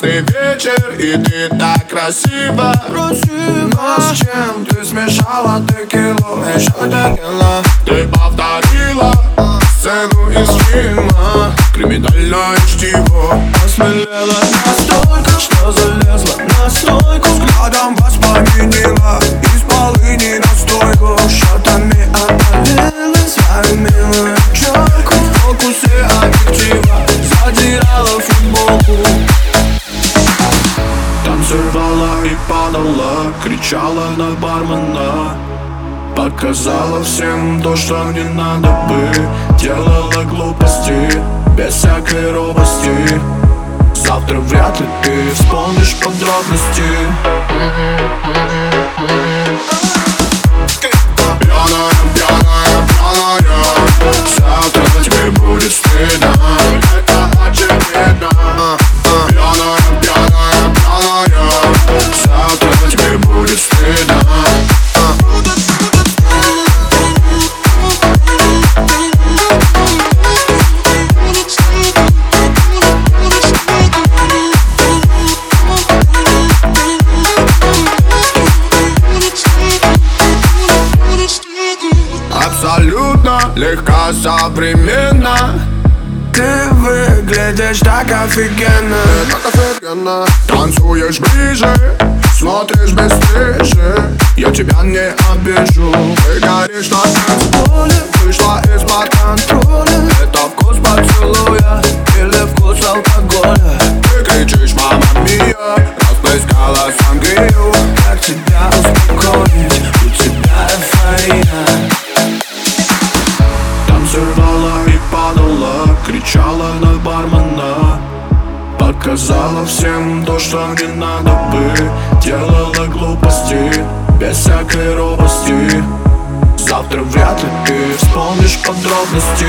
прекрасный вечер И ты так красиво. Красиво С чем ты смешала текилу? Еще текила. Ты повторила сцену из фильма. Криминальное чтиво. Осмелела настолько, что залезла. На стойку Взглядом воспламенила из кричала на бармена Показала всем то, что не надо бы Делала глупости, без всякой робости. Завтра вряд ли ты вспомнишь подробности Абсолютно легко, современно. Ты выглядишь так офигенно. Так офигенно. Танцуешь ближе, смотришь бесстыже Я тебя не обижу. Ты горишь на танцполе Вышла из-под контроля. Это вкус поцелуя Показала всем то, что не надо бы Делала глупости, без всякой робости. Завтра вряд ли ты вспомнишь подробности